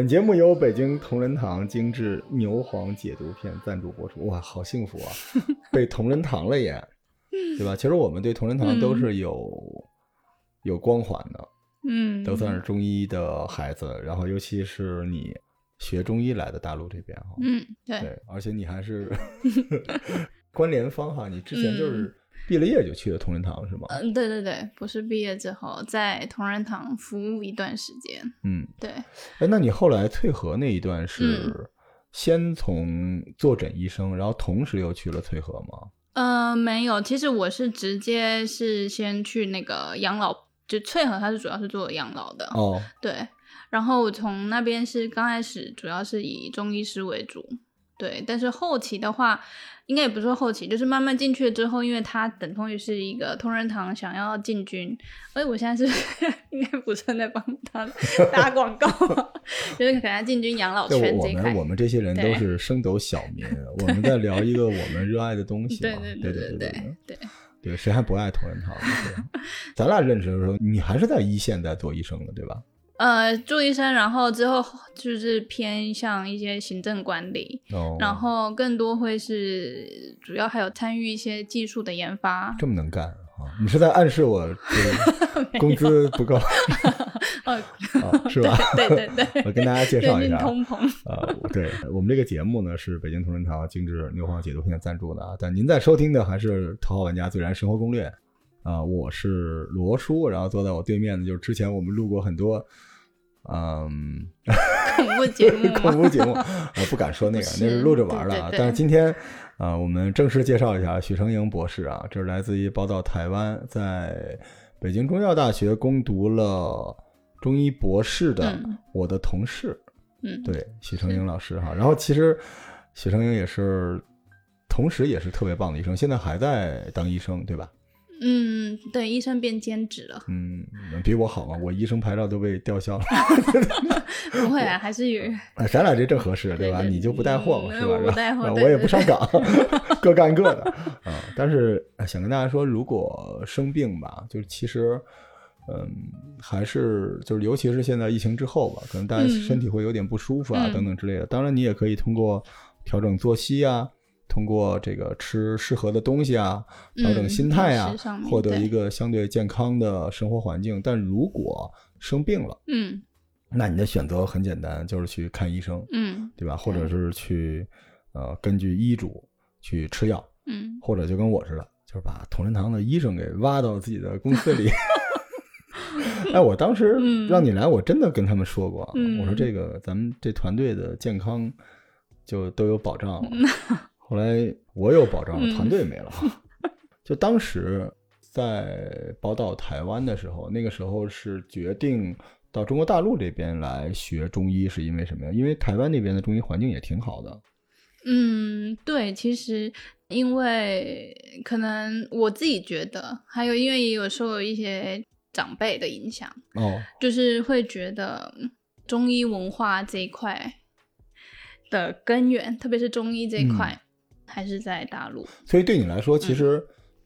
本节目由北京同仁堂精致牛黄解毒片赞助播出。哇，好幸福啊！被同仁堂了耶，对吧？其实我们对同仁堂都是有、有光环的，嗯，都算是中医的孩子。然后，尤其是你学中医来的大陆这边哈，嗯，对，对，而且你还是 关联方哈，你之前就嗯是毕了业就去了同仁堂是吗？嗯，对对对，不是毕业之后在同仁堂服务一段时间，嗯，对，哎，那你后来退合那一段嗯是先从坐诊医生，然后同时又去了翠河吗？呃，没有，其实我是直接是先去那个养老，就翠河，它是主要是做养老的，哦，对，然后我从那边是刚开始主要是以中医师为主，对，但是后期的话，应该也不是说后期，就是慢慢进去了之后，因为它等同于是一个同仁堂想要进军，而我现在是 应该不算在帮他 打广告，就是可能进军养老圈这一块们我。们这些人都是升斗小民，我们在聊一个我们热爱的东西对嘛，对对对对对对，对，谁还不爱同仁堂咱俩认识的时候，你还是在一线在做医生的，对吧？呃，做医生，然后之后就是偏向一些行政管理，哦，然后更多会是主要还有参与一些技术的研发。这么能干啊！你是在暗示我这个 工资不够呃，啊，是吧？对对对对，我跟大家介绍一下，通膨。呃，对我们这个节目呢是北京同仁堂精致牛黄解毒片赞助的啊，但您在收听的还是《头号玩家自然生活攻略》啊、我是罗叔，然后坐在我对面的就是之前我们录过很多。嗯，恐怖节目？恐怖节目，我不敢说那个，是那是录着玩的啊。对对对但是今天啊、我们正式介绍一下许成英博士啊，这是来自于宝岛台湾，在北京中医药大学攻读了中医博士的嗯我的同事，嗯，对，许成英老师哈。然后其实许成英也是，同时也是特别棒的医生，现在还在当医生，对吧？嗯，对，医生变兼职了，嗯，比我好嘛，我医生牌照都被吊销了。不会啊，还是有。哎，咱俩这正合适，对吧？你就不带货嘛，嗯是吧？我不带货我也不上岗，各干各的啊。但是哎想跟大家说，如果生病吧，就是其实，嗯，还是就是尤其是现在疫情之后吧，可能大家嗯身体会有点不舒服啊，嗯等等之类的。当然，你也可以通过调整作息啊。通过这个吃适合的东西啊，调整嗯心态啊获得一个相对健康的生活环境。但如果生病了，嗯那你的选择很简单，就是去看医生。嗯对吧？或者是去呃根据医嘱去吃药，嗯，或者就跟我似的，就是把同仁堂的医生给挖到自己的公司里。哎，我当时嗯让你来，我真的跟他们说过，嗯我说这个咱们这团队的健康就都有保障了。后来我有保障了，嗯团队没了。就当时在宝岛台湾的时候，那个时候是决定到中国大陆这边来学中医，是因为什么呀？因为台湾那边的中医环境也挺好的。嗯，对，其实因为可能我自己觉得，还有因为也有受一些长辈的影响，哦，就是会觉得嗯中医文化这一块的根源，特别是中医这一块，还是在大陆。所以对你来说，其实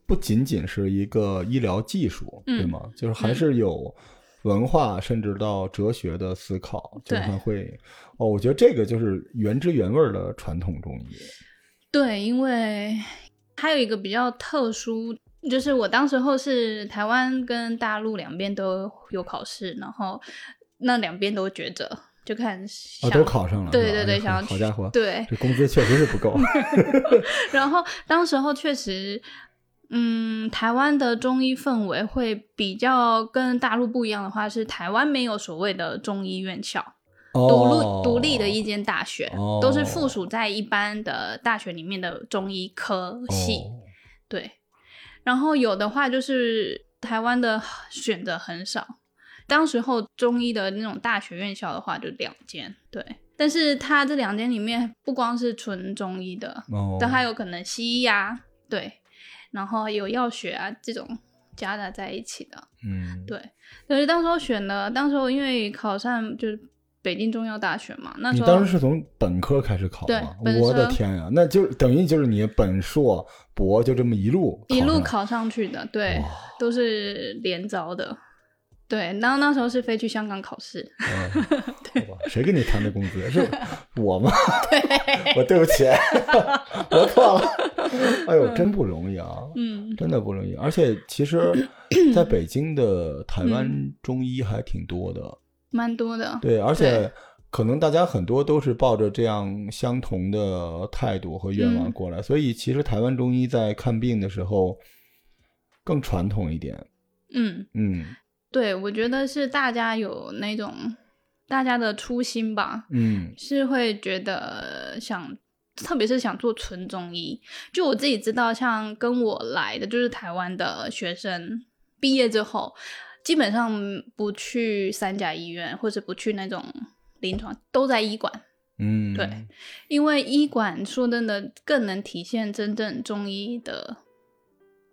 不仅仅是一个医疗技术，嗯对吗？就是还是有文化，甚至到哲学的思考，就会哦。我觉得这个就是原汁原味的传统中医。对，因为还有一个比较特殊，就是我当时候是台湾跟大陆两边都有考试，然后那两边都抉择，就看啊，想、都考上了，对对对想要好家伙，对，这工资确实是不够。然后当时候确实，嗯，台湾的中医氛围会比较跟大陆不一样的话，是台湾没有所谓的中医院校，独哦立独立的一间大学，哦都是附属在一般的大学里面的中医科系。哦对，然后有的话就是台湾的选择很少，当时候中医的那种大学院校的话就两间，对。但是它这两间里面不光是纯中医的，哦，但还有可能西医啊，对，然后有药学啊这种夹杂在一起的，嗯，对。但是当时候选的，当时候因为考上就是北京中药大学嘛，那你时候当时是从本科开始考对吗？本我的天呀，那就等于就是你本硕博就这么一路一路考上去的，对，都是连招的。对，然后那时候是飞去香港考试，谁跟你谈的工资？是 我吗？对，我对不起，我错了。哎呦，真不容易啊，嗯真的不容易。而且其实在北京的台湾中医还挺多的，蛮多的，对，而且可能大家很多都是抱着这样相同的态度和愿望嗯过来，所以其实台湾中医在看病的时候更传统一点。嗯，嗯对，我觉得是大家有那种大家的初心吧，嗯是会觉得想，特别是想做纯中医。就我自己知道，像跟我来的就是台湾的学生，毕业之后基本上不去三甲医院，或者不去那种临床，都在医馆。嗯，对因为医馆说真的更能体现真正中医的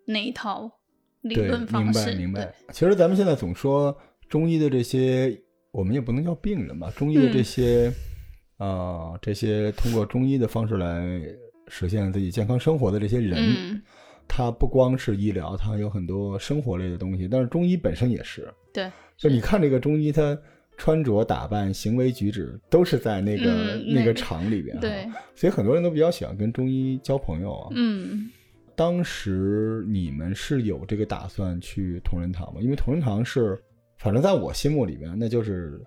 那一套理对，论方式。明白明白。其实咱们现在总说中医的这些，我们也不能叫病人吧，中医的这嗯些，呃，这些通过中医的方式来实现自己健康生活的这些人，嗯，他不光是医疗，他有很多生活类的东西。但是中医本身也是，对，就是你看这个中医，他穿着打扮、行为举止都是在那个、嗯那个那场里边，对，所以很多人都比较喜欢跟中医交朋友啊。嗯。当时你们是有这个打算去同仁堂吗？因为同仁堂是，反正在我心目里边，那就是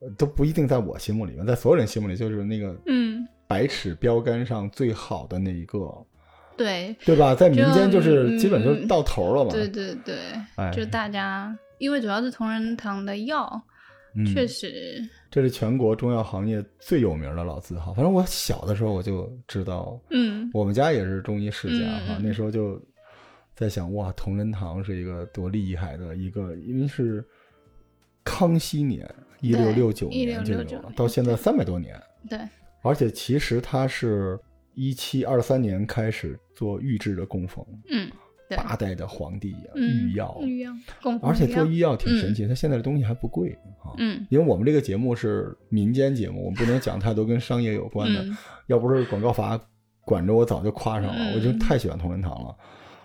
呃都不一定在我心目里面，在所有人心目里就是那个嗯，百尺标杆上最好的那一个，对，对吧？在民间就就是基本就是到头了嘛。对对对，哎就大家，因为主要是同仁堂的药，嗯。确实，这是全国中药行业最有名的老字号。反正我小的时候我就知道，嗯我们家也是中医世家哈，嗯那时候就在想，哇，同仁堂是一个多厉害的一个，因为是康熙年一六六九年就有1669了，到现在三百多年，对，而且其实它是一七二三年开始做御制的供奉，嗯，对，八代的皇帝啊，嗯御药，御药，而且做医药挺神奇，它现在的东西还不贵啊。嗯因为我们这个节目是民间节目，我们不能讲太多跟商业有关的。嗯要不是广告法管着我，早就夸上了。嗯我就太喜欢同仁堂了，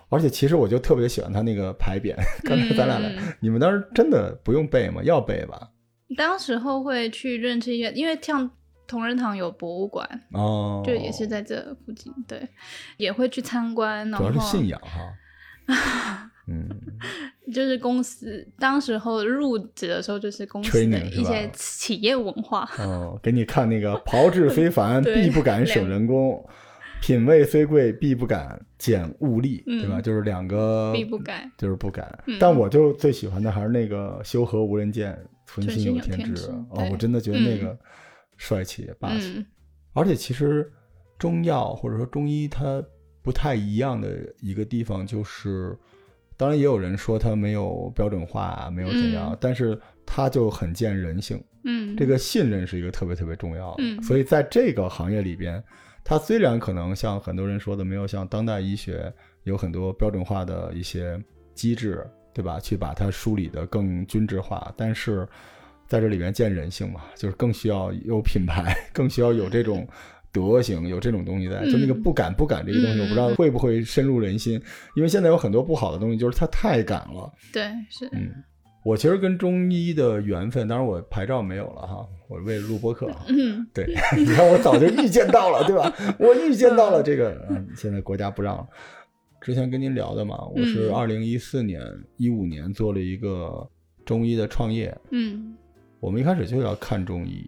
而且其实我就特别喜欢他那个牌匾。刚才咱俩你们当时真的不用背吗？要背吧？当时候会去认识一些，因为像同仁堂有博物馆，哦，就也是在这附近，对，也会去参观，然后主要是信仰哈。嗯，就是公司当时候入职的时候，就是公司的一些企业文化，哦，给你看那个炮制非凡，必不敢省人工；品味虽贵，必不敢减物力，嗯对吧？就是两个必不敢。就是不敢。嗯但我就最喜欢的还是那个修和无人见，存心有天知天。哦，我真的觉得那个帅气霸气。嗯而且其实中药或者说中医它不太一样的一个地方就是，当然也有人说它没有标准化，没有怎样，嗯但是它就很见人性。嗯，这个信任是一个特别特别重要的。嗯所以在这个行业里边，它虽然可能像很多人说的，没有像当代医学有很多标准化的一些机制，对吧？去把它梳理的更均质化，但是在这里面见人性嘛，就是更需要有品牌，更需要有这种。德行有这种东西在，就那个嗯。不敢不敢这个东西，嗯我不知道会不会深入人心，因为现在有很多不好的东西，就是它太敢了，对是，嗯，我其实跟中医的缘分，当然我牌照没有了哈，我为了录播客哈。嗯。对，你看我早就预见到了，对吧？我预见到了这个，嗯，现在国家不让了。之前跟您聊的嘛，我是嗯。二零一四年、一五年做了一个中医的创业，嗯。我们一开始就要看中医，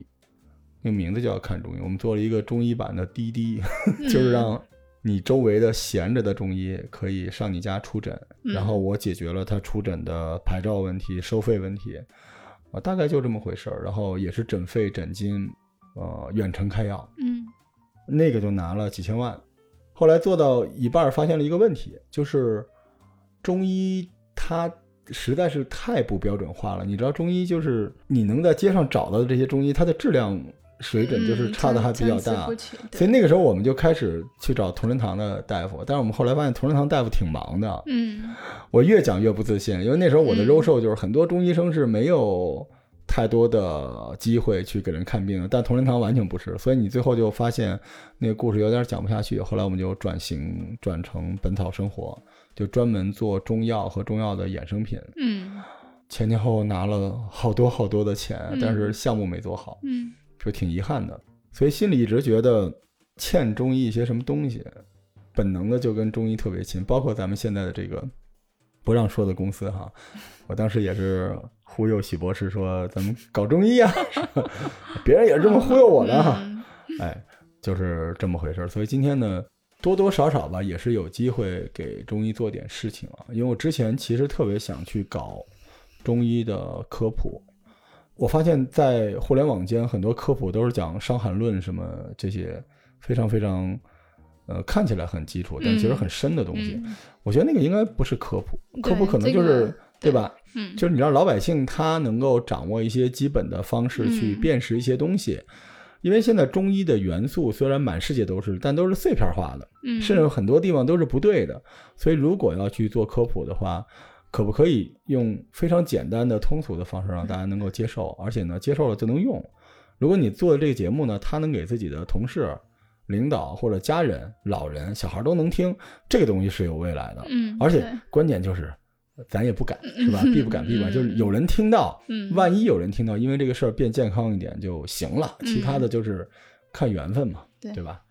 那个名字就要看中医。我们做了一个中医版的滴滴，就是让你周围的闲着的中医可以上你家出诊，嗯然后我解决了他出诊的牌照问题、收费问题，啊，大概就这么回事儿。然后也是诊费、诊金，呃，远程开药，嗯那个就拿了几千万。后来做到一半儿，发现了一个问题，就是中医它实在是太不标准化了。你知道，中医就是你能在街上找到的这些中医，它的质量水准就是差的还比较大。所以那个时候我们就开始去找同仁堂的大夫，但是我们后来发现同仁堂大夫挺忙的，嗯我越讲越不自信，因为那时候我的嗯肉瘦就是很多中医生是没有太多的机会去给人看病的，但同仁堂完全不是，所以你最后就发现那个故事有点讲不下去。后来我们就转型转成本草生活，就专门做中药和中药的衍生品。嗯前前后后拿了好多好多的钱，嗯但是项目没做好，嗯就挺遗憾的。所以心里一直觉得欠中医一些什么东西，本能的就跟中医特别亲，包括咱们现在的这个不让说的公司哈，我当时也是忽悠许博士说咱们搞中医啊，别人也是这么忽悠我的哈。嗯哎，就是这么回事儿。所以今天呢，多多少少吧，也是有机会给中医做点事情啊。因为我之前其实特别想去搞中医的科普，我发现，在互联网间很多科普都是讲《伤寒论》什么这些非常非常呃看起来很基础，但其实很深的东西。嗯我觉得那个应该不是科普，科普可能这个就是、对吧？嗯就是你让老百姓他能够掌握一些基本的方式去嗯辨识一些东西，因为现在中医的元素虽然满世界都是，但都是碎片化的，嗯，甚至很多地方都是不对的。所以如果要去做科普的话，可不可以用非常简单的、通俗的方式让大家能够接受，而且呢接受了就能用？如果你做的这个节目呢，他能给自己的同事、领导或者家人、老人、小孩都能听，这个东西是有未来的。嗯，而且关键就是，咱也不敢是吧？嗯避不敢避不敢，嗯就是有人听到，嗯万一有人听到，因为这个事儿变健康一点就行了，嗯其他的就是看缘分嘛，对对吧？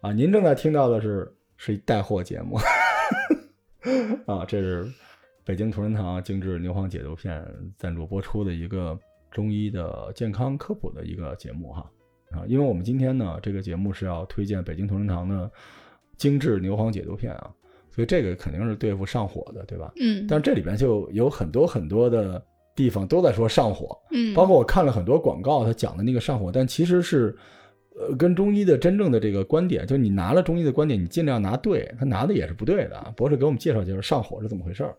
啊，您正在听到的是是一带货节目，啊，这是北京同仁堂精致牛黄解毒片赞助播出的一个中医的健康科普的一个节目哈。啊，因为我们今天呢，这个节目是要推荐北京同仁堂的精致牛黄解毒片啊，所以这个肯定是对付上火的，对吧？嗯，但是这里边就有很多很多的地方都在说上火，嗯，包括我看了很多广告，他讲的那个上火，但其实是，呃，跟中医的真正的这个观点，就是你拿了中医的观点，你尽量拿对，他拿的也是不对的。博士给我们介绍介绍上火是怎么回事儿。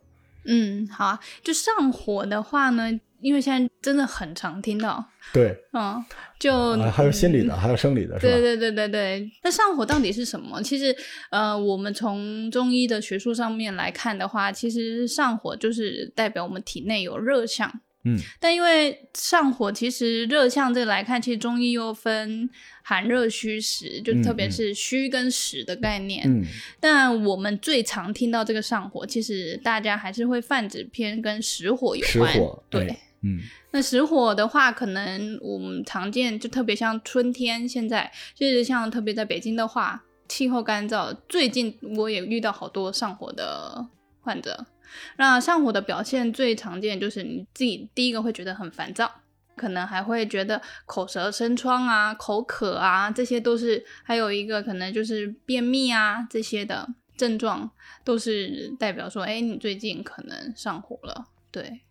嗯，好啊，就上火的话呢，因为现在真的很常听到，对，嗯，就、啊还有心理的，还有生理的，是吧？对对对对对，那上火到底是什么？其实，呃，我们从中医的学术上面来看的话，其实上火就是代表我们体内有热象。嗯，但因为上火，其实热象这个来看，其实中医又分寒热虚实，就嗯特别是虚跟实的概念。嗯但我们最常听到这个上火，其实大家还是会泛指偏跟实火有关。实火，对。哎嗯那实火的话，可能我们常见就特别像春天，现在就是像特别在北京的话，气候干燥，最近我也遇到好多上火的患者。那上火的表现最常见就是你自己第一个会觉得很烦躁，可能还会觉得口舌生疮啊、口渴啊，这些都是还有一个可能就是便秘啊这些的症状，都是代表说，哎，你最近可能上火了，对。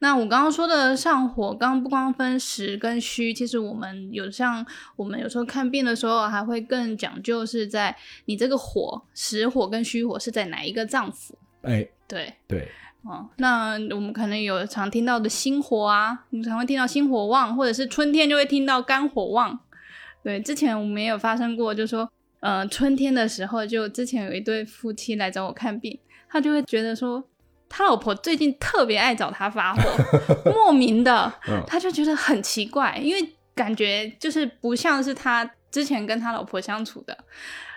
那我刚刚说的上火，刚刚不光分实跟虚，其实我们有像我们有时候看病的时候，还会更讲究是在你这个火实火跟虚火是在哪一个脏腑。哎，对，对，哦，那我们可能有常听到的心火啊，你常会听到心火旺，或者是春天就会听到肝火旺。对，之前我们也有发生过，就说，呃，春天的时候，就之前有一对夫妻来找我看病，他就会觉得说，他老婆最近特别爱找他发火，莫名的，嗯他就觉得很奇怪，因为感觉就是不像是他之前跟他老婆相处的。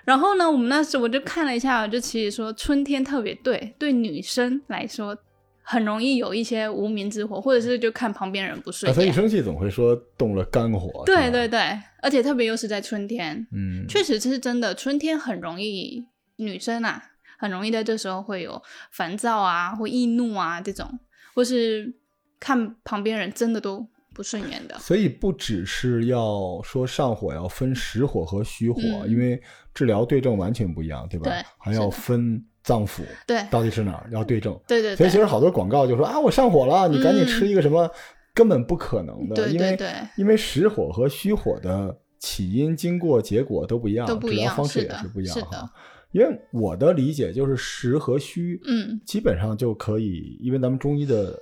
然后呢，我们那时我就看了一下，就其实说春天特别对，对女生来说很容易有一些无名之火，或者是就看旁边人不顺啊，所以一。生气总会说动了肝火，对对，对，而且特别又是在春天，嗯，确实这是真的，春天很容易女生啊，很容易在这时候会有烦躁啊，或易怒啊这种，或是看旁边人真的都不顺眼的。所以不只是要说上火要分实火和虚火，嗯因为治疗对症完全不一样，对吧？对还要分脏腑对。到底是哪儿要对症。对对对所以其实好多广告就说啊，我上火了，你赶紧嗯吃一个什么，根本不可能的，因为因为实火和虚火的起因、经过、结果都不一样，都不一样治疗方式也是不一样哈。因为我的理解就是实和虚，嗯基本上就可以，因为咱们中医的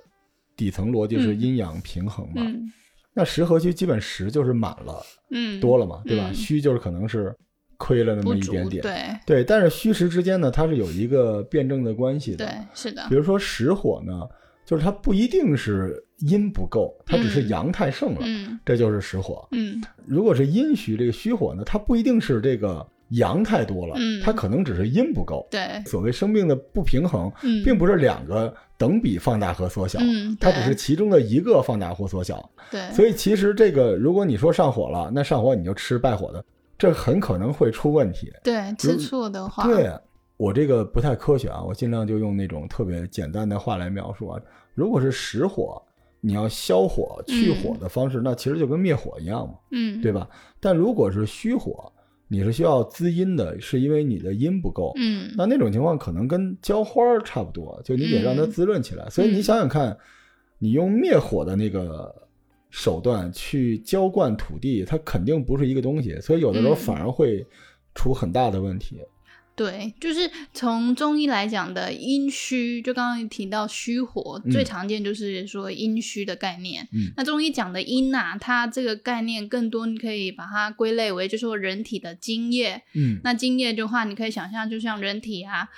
底层逻辑是嗯。阴阳平衡嘛，嗯。那实和虚基本实就是满了。嗯，多了嘛，对吧？嗯。虚就是可能是亏了那么一点点，对对但是虚实之间呢，它是有一个辩证的关系的。对是的比，如说实火呢，就是它不一定是阴不够，它只是嗯阳太盛了，嗯这就是实火。嗯如果是阴虚，这个虚火呢，它不一定是这个阳太多了，嗯它可能只是阴不够。对，所谓生命的不平衡，嗯，并不是两个等比放大和缩小，嗯，它只是其中的一个放大或缩小。对，所以其实这个，如果你说上火了，那上火你就吃败火的，这很可能会出问题。对吃醋的话，对我这个不太科学啊，我尽量就用那种特别简单的话来描述啊。如果是实火，你要消火去火的方式，那其实就跟灭火一样嘛，嗯，对吧？但如果是虚火，你是需要滋阴的，是因为你的阴不够。嗯，那那种情况可能跟浇花儿差不多，就你得让它嗯滋润起来。所以你想想看，你用灭火的那个手段去浇灌土地，它肯定不是一个东西，所以有的时候嗯反而会出很大的问题。对，就是从中医来讲的阴虚，就刚刚提到虚火，嗯最常见就是说阴虚的概念。嗯那中医讲的阴呐、它这个概念更多你可以把它归类为，就是说人体的津液。嗯那津液的话，你可以想象，就像人体啊，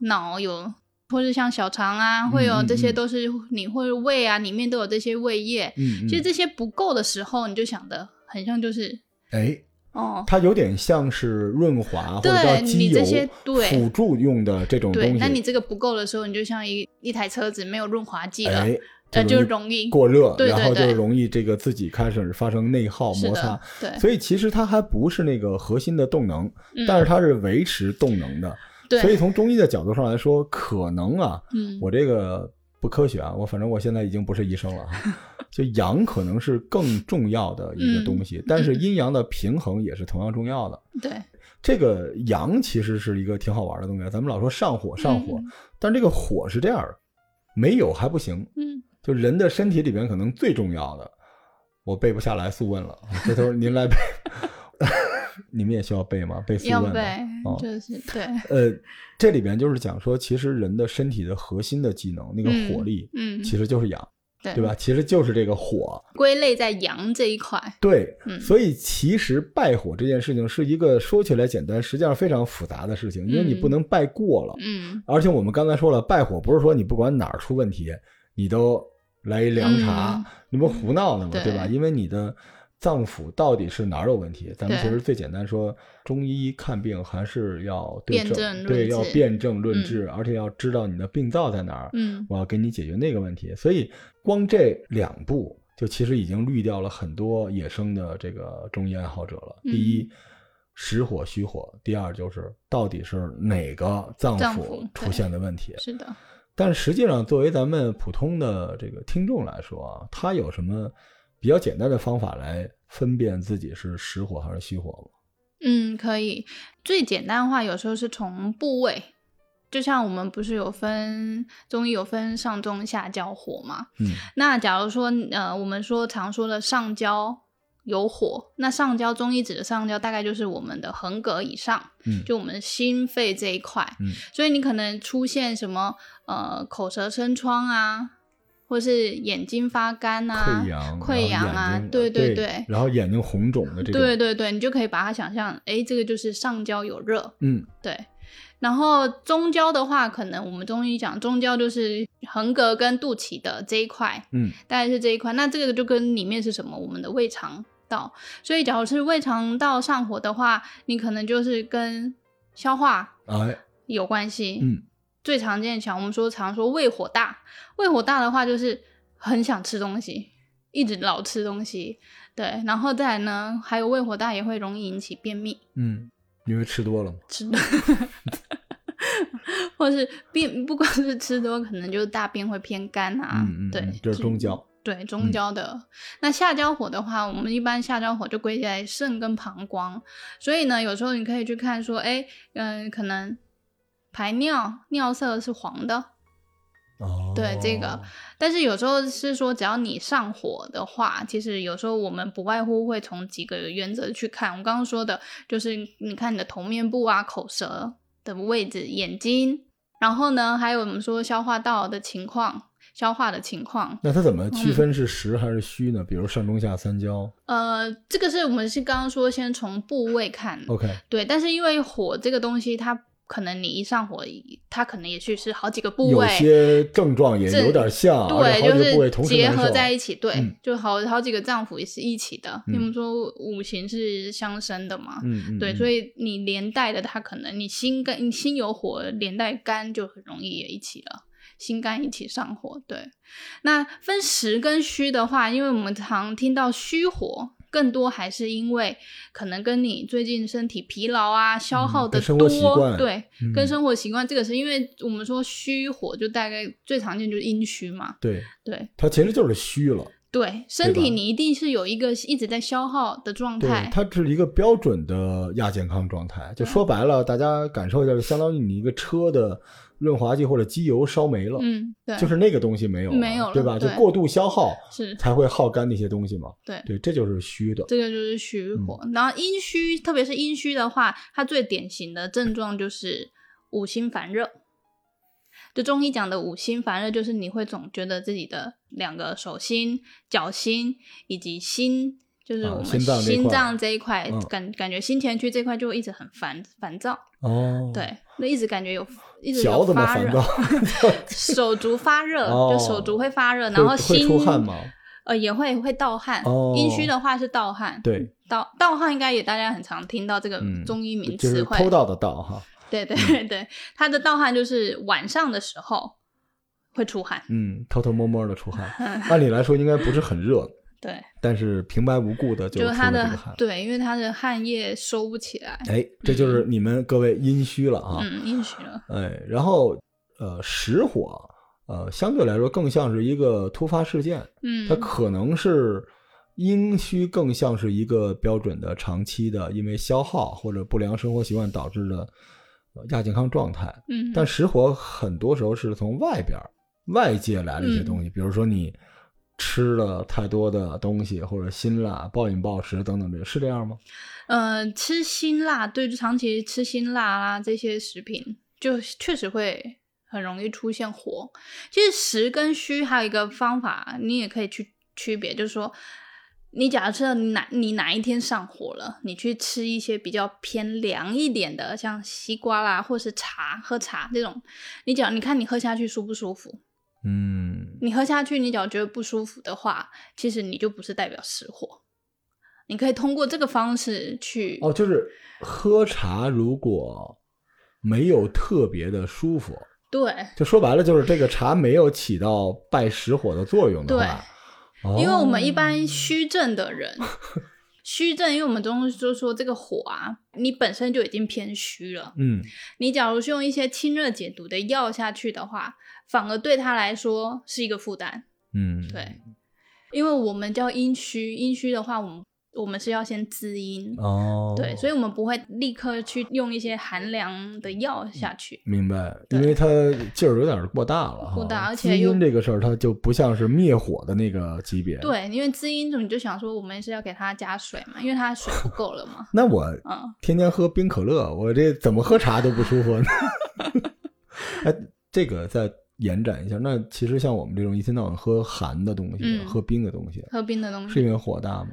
脑有，或者像小肠啊，会有嗯这些嗯都是你或者胃啊，里面都有这些胃液。嗯，其实嗯这些不够的时候，你就想的很像就是哎，哦，它有点像是润滑或者叫对机油你这些对辅助用的这种东对，西。那你这个不够的时候，你就像一一台车子没有润滑剂了，哎，呃，就容易过热，对对然后就容易这个自己开始发生内耗摩擦。，对，所以其实它还不是那个核心的动能，嗯但是它是维持动能的。对，所以从中医的角度上来说，可能啊，嗯，我这个不科学啊，我反正我现在已经不是医生了啊，就阳可能是更重要的一个东西，嗯。但是阴阳的平衡也是同样重要的。对。这个阳其实是一个挺好玩的东西，咱们老说上火上火，嗯但这个火是这样的，没有还不行，嗯。就人的身体里边可能最重要的，我背不下来，素问了，这都是您来背，你们也需要背吗？背速要问哦，就是对，呃，这里边就是讲说，其实人的身体的核心的技能，那个嗯火力，嗯，其实就是阳，对对吧？？其实就是这个火，归类在阳这一块，对。嗯所以其实败火这件事情是一个说起来简单，实际上非常复杂的事情，因为你嗯不能败过了。嗯而且我们刚才说了，败火不是说你不管哪儿出问题，你都来一凉茶，嗯你不胡闹呢吗？对对吧？因为你的脏腑到底是哪儿有问题？咱们其实最简单说，中医看病还是要对症，辨证论对，要治辨证论治，而且要知道你的病灶在哪儿，嗯我要给你解决那个问题。所以光这两步。就其实已经滤掉了很多野生的这个中医爱好者了。嗯第一，实火虚火；第二，就是到底是哪个脏腑出现的问题。是的，但实际上，作为咱们普通的这个听众来说啊，他有什么比较简单的方法来分辨自己是实火还是虚火吗？嗯，可以。最简单的话，有时候是从部位，就像我们不是有分中医有分上中下焦火嘛？嗯那假如说呃，我们说常说的上焦有火，那上焦中医指的上焦大概就是我们的横膈以上，嗯就我们心肺这一块。嗯所以你可能出现什么呃口舌生疮啊，或是眼睛发干啊溃，疡、溃疡啊对对对对然后眼睛红肿的这种，对对对，你就可以把它想象，哎，这个就是上焦有热，嗯对。然后中焦的话，可能我们中医讲中焦就是横膈跟肚脐的这一块，嗯大概是这一块。那这个就跟里面是什么？我们的胃肠道。所以，假如是胃肠道上火的话，你可能就是跟消化哎有关系。嗯最常见强，我们说常说胃火大，胃火大的话就是很想吃东西，一直老吃东西。对，然后再来呢，还有胃火大也会容易引起便秘，嗯，因为吃多了嘛。吃多，或是便不光是吃多，可能就是大便会偏干啊。嗯嗯，对就，是中焦。对中焦的，那下焦火的话，我们一般下焦火就归在肾跟膀胱，所以呢，有时候你可以去看说，哎，嗯、可能排尿尿色是黄的，哦，对这个但是有时候是说，只要你上火的话，其实有时候我们不外乎会从几个原则去看。我刚刚说的就是，你看你的头面部啊、口舌的位置、眼睛，然后呢，还有我们说消化道的情况、消化的情况。那它怎么区分是实还是虚呢？比如上中下三焦。呃，这个是我们是刚刚说先从部位看，OK，对，但是因为火这个东西它。可能你一上火，它可能也许是好几个部有位，些症状也这有点像，对，就是结合在一起，对，嗯就好好几个脏腑也是一起的。嗯因为我们说五行是相生的嘛，对，嗯所以你连带的，它可能你心跟你心有火，连带肝就很容易也一起了。心肝一起上火，对。那分实跟虚的话，因为我们常听到虚火，更多还是因为可能跟你最近身体疲劳啊、消耗的多，对，嗯跟生活习惯，这个是因为我们说虚火，就大概最常见就是阴虚嘛，对，对它其实就是虚了。对，身体你一定是有一个一直在消耗的状对态，，它是一个标准的亚健康状态。就说白了，大家感受一下，就相当于你一个车的润滑剂或者机油烧没了，嗯，对，就是那个东西没有了，没有了对吧？就过度消耗是才会耗干那些东西嘛。对。对，这就是虚的。这个就是虚火，嗯然后阴虚，特别是阴虚的话，它最典型的症状就是五心烦热。就中医讲的五心烦热，就是你会总觉得自己的两个手心、脚心以及心，就是啊我们心脏这一块感感觉心田区这块就会一直很烦烦躁，哦，，对，那一直感觉有一直脚有发热？手足发热，哦就手足会发热，然会会后心出汗吗？呃，也会会盗汗。哦阴虚的话是盗汗，对，盗盗汗应该也大家很常听到这个嗯中医名就是。偷盗的盗哈。对对对对，他的盗汗就是晚上的时候会出汗。嗯，偷偷摸摸的出汗，按理来说应该不是很热，对，但是平白无故的就出的了这个汗。对，因为他的汗液收不起来，哎，这就是你们各位阴虚了啊。嗯，阴虚了。哎，然后呃，实火呃，相对来说更像是一个突发事件，嗯，它可能是阴虚，更像是一个标准的长期的因为消耗或者不良生活习惯导致的呃亚健康状态。嗯，但实火很多时候是从外边外界来的一些东西，比如说你吃了太多的东西，或者辛辣、暴饮暴食等等，这是这样吗？呃，吃辛辣，对，就长期吃辛辣啦这些食品，就确实会很容易出现火。其实实跟虚还有一个方法，你也可以去区别，就是说，你假设你哪你哪一天上火了，你去吃一些比较偏凉一点的，像西瓜啦，或是茶，喝茶这种，你只要你看你喝下去舒不舒服？嗯，你喝下去，你只要觉得不舒服的话，其实你就不是代表实火。你可以通过这个方式去哦，就是喝茶如果没有特别的舒服，对，就说白了就是这个茶没有起到败实火的作用的话，哦因为我们一般虚症的人，虚症，因为我们中医就说这个火啊，你本身就已经偏虚了，嗯。你假如是用一些清热解毒的药下去的话，反而对他来说是一个负担。嗯，对，因为我们叫阴虚，阴虚的话，我们我们是要先滋阴。哦，对，所以我们不会立刻去用一些寒凉的药下去。明白，因为它劲儿有点过大了哈，过大而且滋阴这个事儿，它就不像是灭火的那个级别。，对，因为滋阴，你就想说我们是要给它加水嘛，因为它水不够了嘛。那我嗯，天天喝冰可乐，我这怎么喝茶都不舒服呢？哎，这个再延展一下，那其实像我们这种一天到晚喝寒的东西、嗯喝冰的东西，喝冰的东西，是因为火大吗？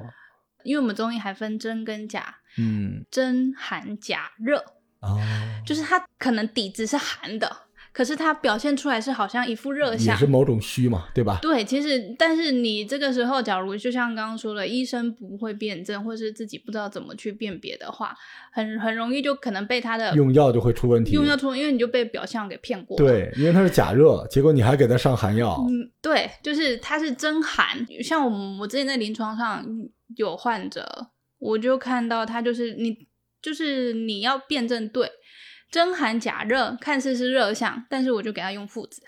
因为我们中医还分真跟假，嗯，真寒假热，哦，就是它可能底子是寒的，可是它表现出来是好像一副热相也是。某种虚嘛，对吧？对，其实但是你这个时候，假如就像刚刚说的，医生不会辨证，或是自己不知道怎么去辨别的话，很很容易就可能被他的用药就会出问题。用药出，因为你就被表象给骗过。对，因为它是假热，结果你还给他上寒药。嗯，对，就是它是真寒。像我们我之前在临床上有患者，我就看到他就是你就是你要辩证对真寒假热，看似是热象，但是我就给他用附子，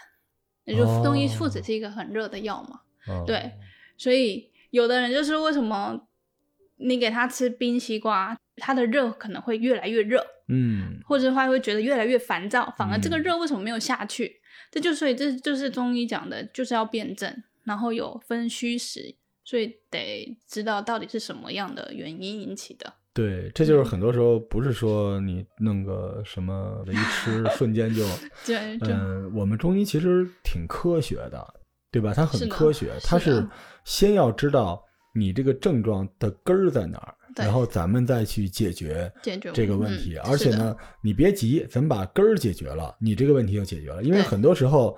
也就哦中医附子是一个很热的药嘛，哦对，所以有的人就是为什么你给他吃冰西瓜，他的热可能会越来越热，嗯，或者他会觉得越来越烦躁，反而这个嗯。热为什么没有下去？这就所以这就是中医讲的，就是要辩证，然后有分虚实，所以得知道到底是什么样的原因引起的。对，这就是很多时候不是说你弄个什么的一吃瞬间就，对，就、嗯，我们中医其实挺科学的，对吧？它很科学，它是先要知道你这个症状的根儿在哪儿，然后咱们再去解决这个问题。嗯而且呢，你别急，咱们把根儿解决了，你这个问题就解决了。因为很多时候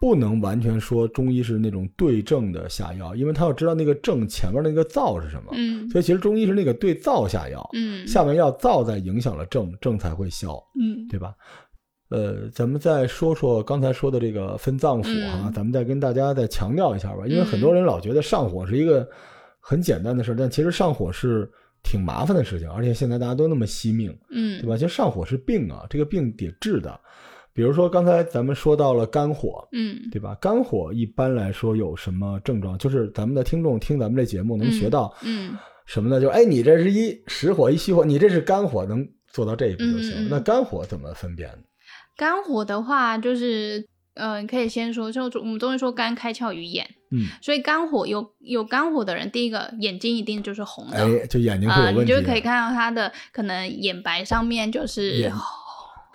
不能完全说中医是那种对症的下药，因为他要知道那个症前面那个燥是什么。嗯所以其实中医是那个对燥下药，嗯下完药燥再影响了症，症才会消。嗯对吧？呃，咱们再说说刚才说的这个分脏腑哈、嗯咱们再跟大家再强调一下吧，因为很多人老觉得上火是一个很简单的事儿，但其实上火是挺麻烦的事情，而且现在大家都那么惜命，嗯对吧？其实上火是病啊，这个病得治的。比如说刚才咱们说到了肝火，嗯对吧？肝火一般来说有什么症状？就是咱们的听众听咱们这节目能学到嗯什么呢？就哎，你这是一实火一虚火，你这是肝火，能做到这一步就行。那肝火怎么分辨呢？肝火的话，就是呃，可以先说，就我们中医说肝开窍于眼，嗯，所以肝火有有肝火的人，第一个眼睛一定就是红的，哎，就眼睛会啊、有问题，你就可以看到他的可能眼白上面就是眼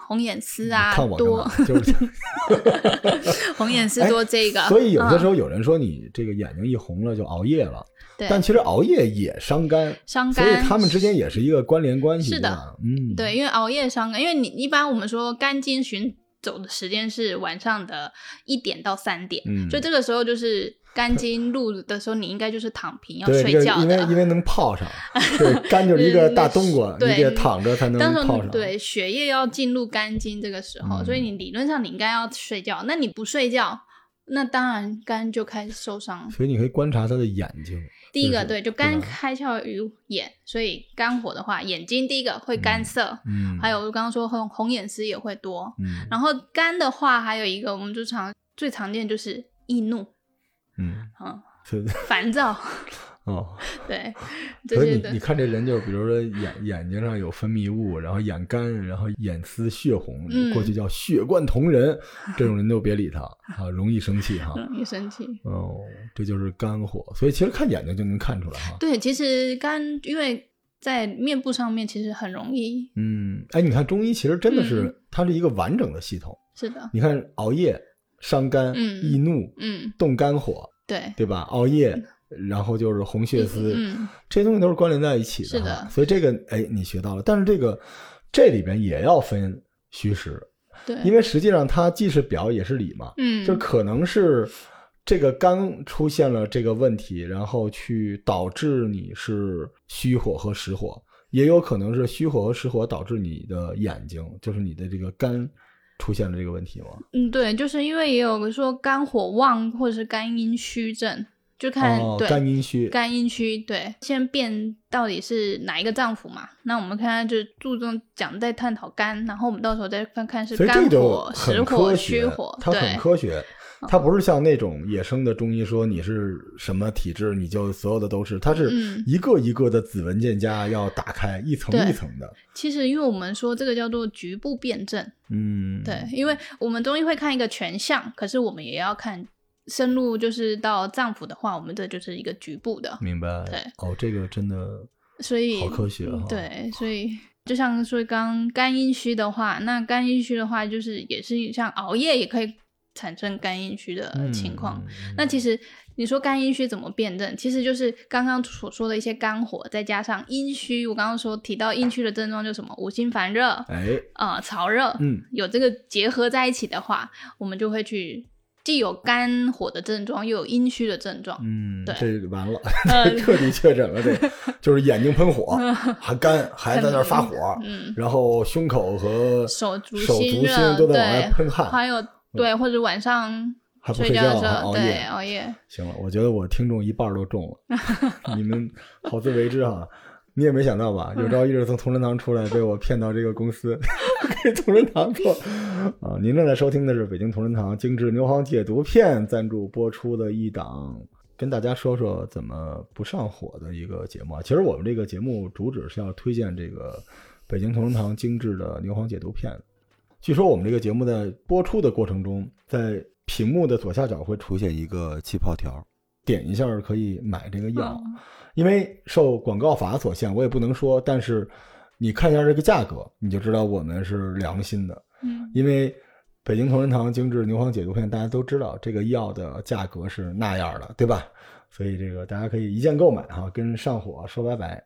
红红眼丝啊看我干多嘛，就是，红眼丝多这个，所以有的时候、有人说你这个眼睛一红了就熬夜了，对但其实熬夜也伤肝，伤肝所以肝，他们之间也是一个关联关系，是的，嗯，对，因为熬夜伤肝，因为你一般我们说肝经循走的时间是晚上的一点到三点，嗯，所以这个时候就是肝经入的时候，你应该就是躺平要睡觉的。因为因为能泡上，对，肝就是一个大冬瓜，你对得躺着才能泡上，对血液要进入肝经这个时候，嗯所以你理论上你应该要睡觉。那你不睡觉，那当然肝就开始受伤。所以你可以观察他的眼睛，第一个对，就肝开窍于眼，所以肝火的话，眼睛第一个会干涩，嗯，还有我刚刚说红红眼丝也会多。嗯然后肝的话，还有一个我们就常最常见就是易怒，嗯，嗯，是烦躁，哦，对，所以你你看这人就比如说眼眼睛上有分泌物，然后眼干，然后眼丝血红，嗯过去叫血贯瞳人，这种人就别理他啊，容易生气哈。容易生气。哦，这就是肝火，所以其实看眼睛就能看出来哈。对，其实肝因为在面部上面其实很容易，嗯，哎，你看中医其实真的是、嗯它是一个完整的系统。是的，你看熬夜伤肝、嗯。易怒、嗯，动肝火，对，对吧？熬夜，然后就是红血丝，嗯，这些东西都是关联在一起的哈。是的。所以这个哎，你学到了，但是这个这里边也要分虚实，对，因为实际上它既是表也是里嘛，嗯，就可能是这个肝出现了这个问题，然后去导致你是虚火和实火，也有可能是虚火和实火导致你的眼睛，就是你的这个肝出现了这个问题吗。嗯，对，就是因为也有个说肝火旺或者是肝阴虚症，就看、哦，对肝阴虚，肝阴虚，对，先辨到底是哪一个脏腑嘛？那我们看看，就是注重讲在探讨肝，然后我们到时候再看看是肝火、实火、虚火，，它很对，科学。它不是像那种野生的中医说你是什么体质，你就所有的都是，它是嗯。一个一个的子文件夹要打开，一层一层的。其实因为我们说这个叫做局部辩证，嗯，对，因为我们中医会看一个全象，可是我们也要看深入，就是到脏腑的话，我们这就是一个局部的，明白。对。哦，这个真的所以好科学哈。对，所以就像说刚肝阴虚的话，那肝阴虚的话，就是也是像熬夜也可以产生肝阴虚的情况。嗯那其实你说肝阴虚怎么辨证？其实就是刚刚所说的一些肝火，再加上阴虚。我刚刚说提到阴虚的症状就什么五心烦热，哎，呃，潮热，嗯，有这个结合在一起的话，我们就会去既有肝火的症状，又有阴虚的症状。嗯，对这完了，呃彻底确诊了。这就是眼睛喷火，还干，还在那儿发火，嗯，然后胸口和手足手足心都在往外对喷汗，还有对，或者晚上还不睡觉，的时候，对熬夜。熬夜，行了，我觉得我听众一半都中了，你们好自为之哈。你也没想到吧？有朝一日从同仁堂出来，被我骗到这个公司，给同仁堂做啊！您正在收听的是北京同仁堂精致牛黄解毒片赞助播出的一档，跟大家说说怎么不上火的一个节目啊。其实我们这个节目主旨是要推荐这个北京同仁堂精致的牛黄解毒片。据说我们这个节目在播出的过程中，在屏幕的左下角会出现一个气泡条，点一下可以买这个药。嗯因为受广告法所限，我也不能说，但是你看一下这个价格，你就知道我们是良心的。嗯因为北京同仁堂精致牛黄解毒片，大家都知道这个药的价格是那样的，对吧？所以这个大家可以一键购买哈，跟上火说拜拜。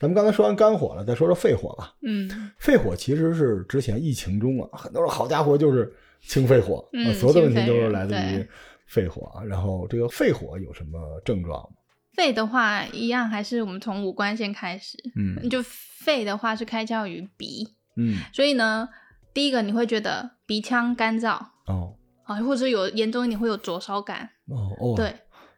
咱们刚才说完肝火了，再说说肺火吧。嗯。肺火其实是之前疫情中啊，很多人好家伙就是清肺火，嗯啊所有的问题都是来自于肺火啊。然后这个肺火有什么症状吗？肺的话，一样还是我们从五官先开始。嗯。就肺的话是开窍于鼻，嗯。所以呢，第一个你会觉得鼻腔干燥。哦。啊，或者有严重一点会有灼烧感，哦哦，对，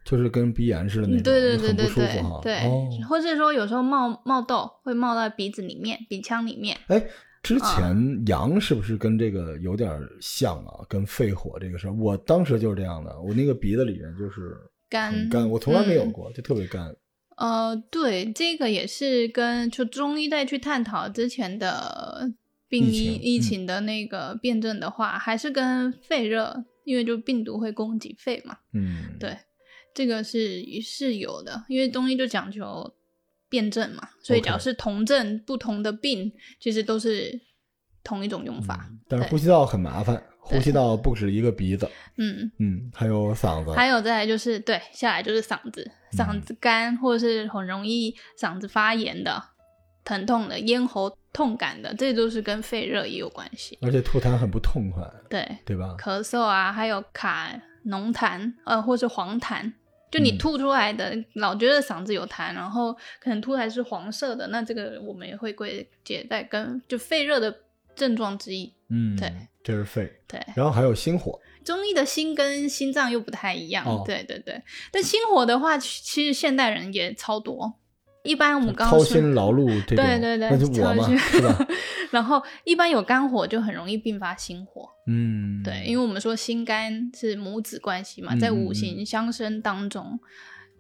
就是跟鼻炎似的那种，嗯对对对对对哈。对，哦，或者说有时候冒冒痘会冒到鼻子里面、鼻腔里面，哎，之啊前阳是不是跟这个有点像啊？跟肺火这个事儿，我当时就是这样的，我那个鼻子里面就是干干，我从来没有嗯。过，就特别干。呃，对，这个也是跟就中医在去探讨之前的病疫疫情嗯。疫情的那个辩证的话，还是跟肺热，因为就病毒会攻击肺嘛，嗯，对，这个是是有的，因为中医就讲求辩证嘛，所以只要是同症不同的病，其实都是同一种用法。嗯但是呼吸道很麻烦，呼吸道不止一个鼻子，嗯，嗯，还有嗓子，还有再来就是对，下来就是嗓子，嗓子干或者是很容易嗓子发炎的、疼痛的、咽喉痛感的，这都是跟肺热也有关系。而且吐痰很不痛快，对，对吧？咳嗽啊，还有卡浓痰，呃，或是黄痰。就你嗯吐出来的，老觉得嗓子有痰，然后可能吐出来是黄色的，那这个我们也会归结在跟就肺热的症状之一。嗯，对，这是肺，对，然后还有心火，中医的心跟心脏又不太一样，哦对对对。但心火的话，其其实现代人也超多。一般我们刚 劳碌这种，对对对，那就我嘛，超心是吧？然后一般有肝火就很容易并发心火，嗯，对，因为我们说心肝是母子关系嘛，在五嗯行相生当中，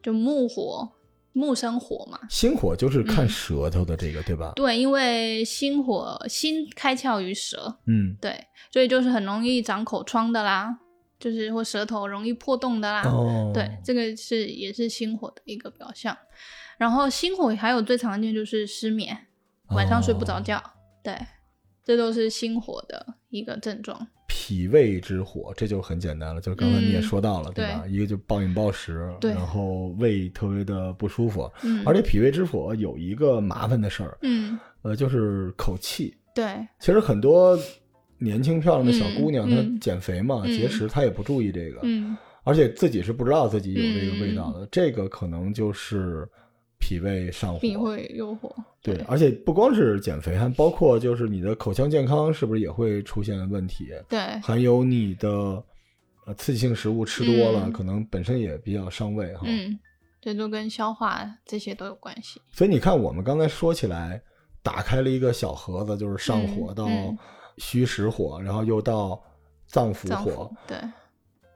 就木火木生火嘛。心火就是看嗯舌头的这个，对吧？对，因为心火心开窍于舌，嗯，对，所以就是很容易长口疮的啦，就是或舌头容易破洞的啦。哦，对，这个是也是心火的一个表象。然后心火还有最常见就是失眠，晚上睡不着哦觉，对，这都是心火的一个症状。脾胃之火，这就很简单了，就是刚才你也嗯说到了，对吧？一个就暴饮暴食，然后胃特别的不舒服，嗯，而且脾胃之火有一个麻烦的事儿，嗯，呃，就是口气。对，其实很多年轻漂亮的小姑娘，她减肥嘛、嗯节食，她也不注意这个，嗯而且自己是不知道自己有这个味道嗯的，这个可能就是脾胃上火。脾胃诱惑，对，而且不光是减肥，还包括就是你的口腔健康是不是也会出现问题？对，还有你的呃刺激性食物吃多了，嗯可能本身也比较伤胃哈。嗯，这都跟消化这些都有关系。所以你看，我们刚才说起来，打开了一个小盒子，就是上火到虚实火，然后又到脏腑火对，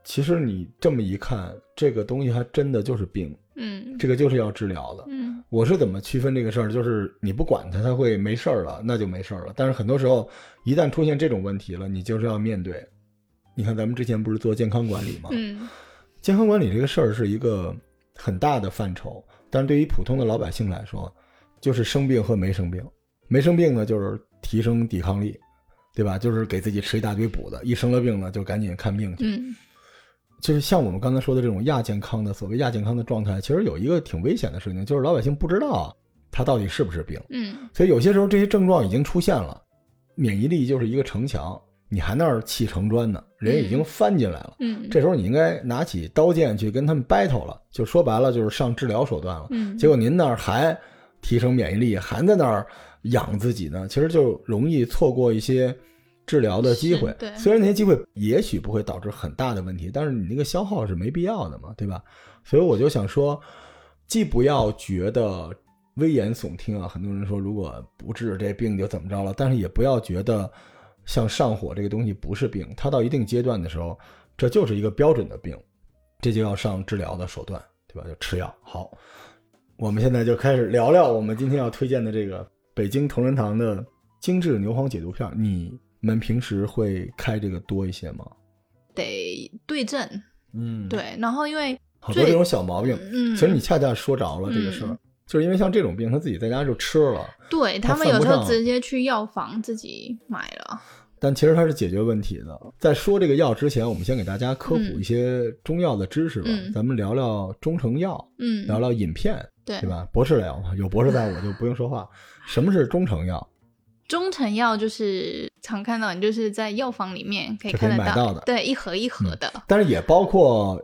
其实你这么一看，这个东西还真的就是病，嗯这个就是要治疗的。嗯我是怎么区分这个事儿？就是你不管它，它会没事儿了，那就没事儿了。但是很多时候，一旦出现这种问题了，你就是要面对。你看，咱们之前不是做健康管理吗？嗯健康管理这个事儿是一个很大的范畴，但是对于普通的老百姓来说，就是生病和没生病。没生病呢，就是提升抵抗力，对吧？就是给自己吃一大堆补的；一生了病呢，就赶紧看病去。嗯就是像我们刚才说的这种亚健康的，所谓亚健康的状态，其实有一个挺危险的事情，就是老百姓不知道他到底是不是病。嗯所以有些时候这些症状已经出现了，免疫力就是一个城墙，你还那儿砌城砖呢，人已经翻进来了。嗯，这时候你应该拿起刀剑去跟他们 battle 了，就说白了就是上治疗手段了。嗯结果您那儿还提升免疫力，还在那儿养自己呢，其实就容易错过一些治疗的机会。对虽然那些机会也许不会导致很大的问题，但是你那个消耗是没必要的嘛，对吧？所以我就想说，既不要觉得危言耸听啊，很多人说如果不治这病就怎么着了，但是也不要觉得像上火这个东西不是病，它到一定阶段的时候，这就是一个标准的病，这就要上治疗的手段，对吧？就吃药。好，我们现在就开始聊聊我们今天要推荐的这个北京同仁堂的精致牛黄解毒片儿。你们平时会开这个多一些吗？得对症，嗯，，对，然后因为最好多这种小毛病，嗯，其实你恰恰说着了这个事儿，嗯就是因为像这种病，他自己在家就吃了。对他他们有时候直接去药房自己买了，但其实它是解决问题的。在说这个药之前，我们先给大家科普嗯一些中药的知识吧。嗯咱们聊聊中成药，嗯，聊聊饮片，对对吧？博士聊嘛，有博士在我就不用说话。什么是中成药？中成药就是常看到，你就是在药房里面可以看得买到的。对，一盒一盒的。但是也包括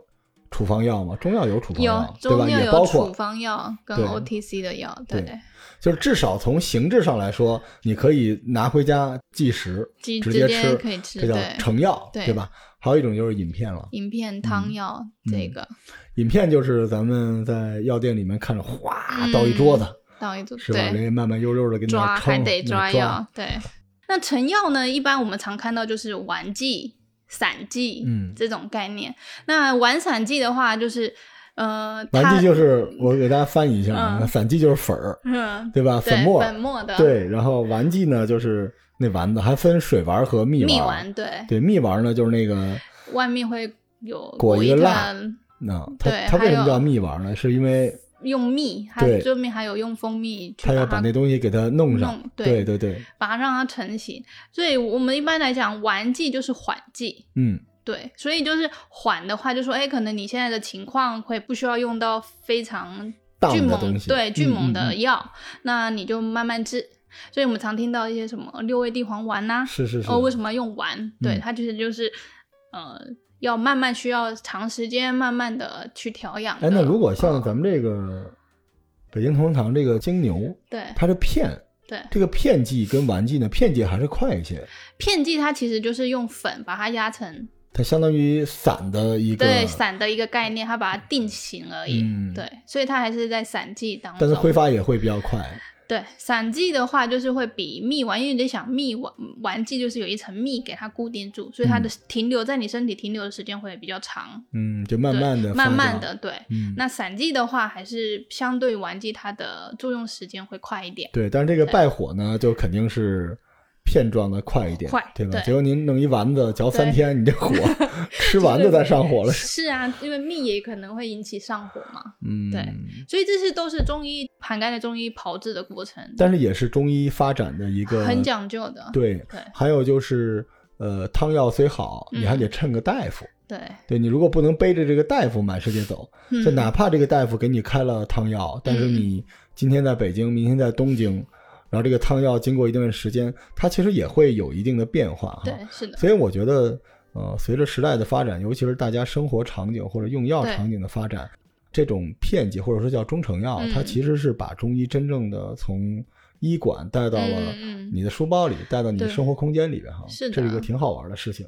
处方药嘛，中药有处方药？中药也包有处，方药跟 OTC 的药，对，对。就是至少从形制上来说，你可以拿回家即食，直直接接吃，可以吃，这叫对，成药，对。吧？还有一种就是饮片了。饮片汤药这个。饮片就是咱们在药店里面看着哗嗯。倒一桌子，倒一组，是吧？对，人家慢慢悠悠的给你抓，还得那抓抓药，对。那成药呢？一般我们常看到就是丸剂、散剂，嗯这种概念。那丸散剂的话，就是呃，丸它剂就是我给大家翻译一下散剂就是粉儿，嗯，对吧？粉末，粉末的，，对，然后丸剂呢就是那丸子，还分水丸和蜜蜜丸。对，对，蜜丸呢就是那个，外面会有裹一一个蜡层那它它为什么叫蜜丸呢？是因为用蜜，还对这面还有用蜂蜜去它要把那东西给它弄上。弄对对对对，把它让它成型。所以我们一般来讲，丸剂就是缓剂。嗯，对，所以就是缓的话，就说，哎，可能你现在的情况会不需要用到非常荡迅猛对迅猛嗯嗯的药，那你就慢慢治。所以我们常听到一些什么六味地黄丸呐、是是是。哦，为什么要用丸？对，嗯它其实就是呃，要慢慢需要长时间慢慢的去调养。哎，那如果像嗯咱们这个北京同仁堂这个精牛，对它是片，对这个片剂跟丸剂呢，片剂还是快一些，片剂，它其实就是用粉把它压成它相当于散的一个，对散的一个概念，它把它定型而已。嗯对，所以它还是在散剂当中。但是挥发也会比较快。对散剂的话，就是会比蜜丸，因为你得想蜜丸丸剂就是有一层蜜给它固定住，所以它的停留在你身体停留的时间会比较长。嗯，就慢慢的，慢慢的，，对。嗯，那散剂的话，还是相对丸剂，它的作用时间会快一点。对，但是这个败火呢，就肯定是片状的快一点，快对吧？对结果您弄一丸子嚼三天，你这火 吃丸子再上火了，是啊，因为蜜也可能会引起上火嘛，嗯，对所以这些都是中医涵盖的中医炮制的过程，但是也是中医发展的一个很讲究的。对，对还有就是呃，汤药虽好，你还嗯得趁个大夫。对，对你如果不能背着这个大夫满世界走，就嗯哪怕这个大夫给你开了汤药，但是嗯你今天在北京，明天在东京，然后这个汤药经过一段时间，它其实也会有一定的变化哈。对，是的，所以我觉得，呃，随着时代的发展，尤其是大家生活场景或者用药场景的发展，这种片剂或者说叫中成药，嗯它其实是把中医真正的从医馆带到了你的书包里，带到你的生活空间里边哈。是的这是一个挺好玩的事情。